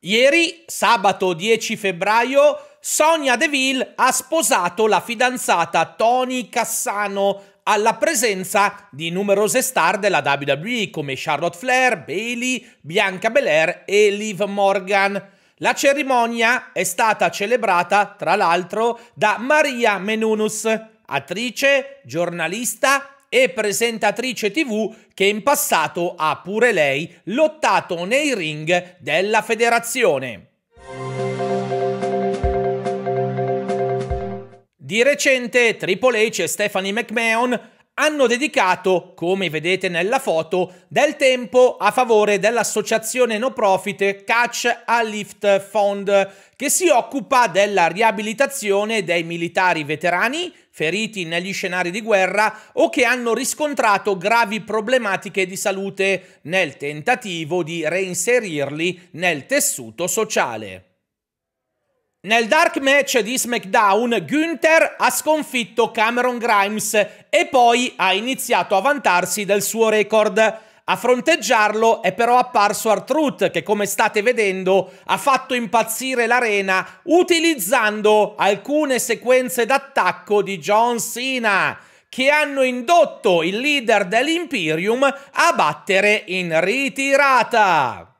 Ieri, sabato 10 febbraio, Sonia Deville ha sposato la fidanzata Tony Cassano alla presenza di numerose star della WWE come Charlotte Flair, Bailey, Bianca Belair e Liv Morgan. La cerimonia è stata celebrata, tra l'altro, da Maria Menunus, attrice, giornalista e presentatrice TV che in passato ha pure lei lottato nei ring della federazione. Di recente Triple H e Stephanie McMahon hanno dedicato, come vedete nella foto, del tempo a favore dell'associazione no profit Catch a Lift Fund, che si occupa della riabilitazione dei militari veterani feriti negli scenari di guerra o che hanno riscontrato gravi problematiche di salute nel tentativo di reinserirli nel tessuto sociale. Nel dark match di SmackDown, Gunther ha sconfitto Cameron Grimes e poi ha iniziato a vantarsi del suo record. A fronteggiarlo è però apparso Artruth che come state vedendo ha fatto impazzire l'arena utilizzando alcune sequenze d'attacco di John Cena che hanno indotto il leader dell'Imperium a battere in ritirata.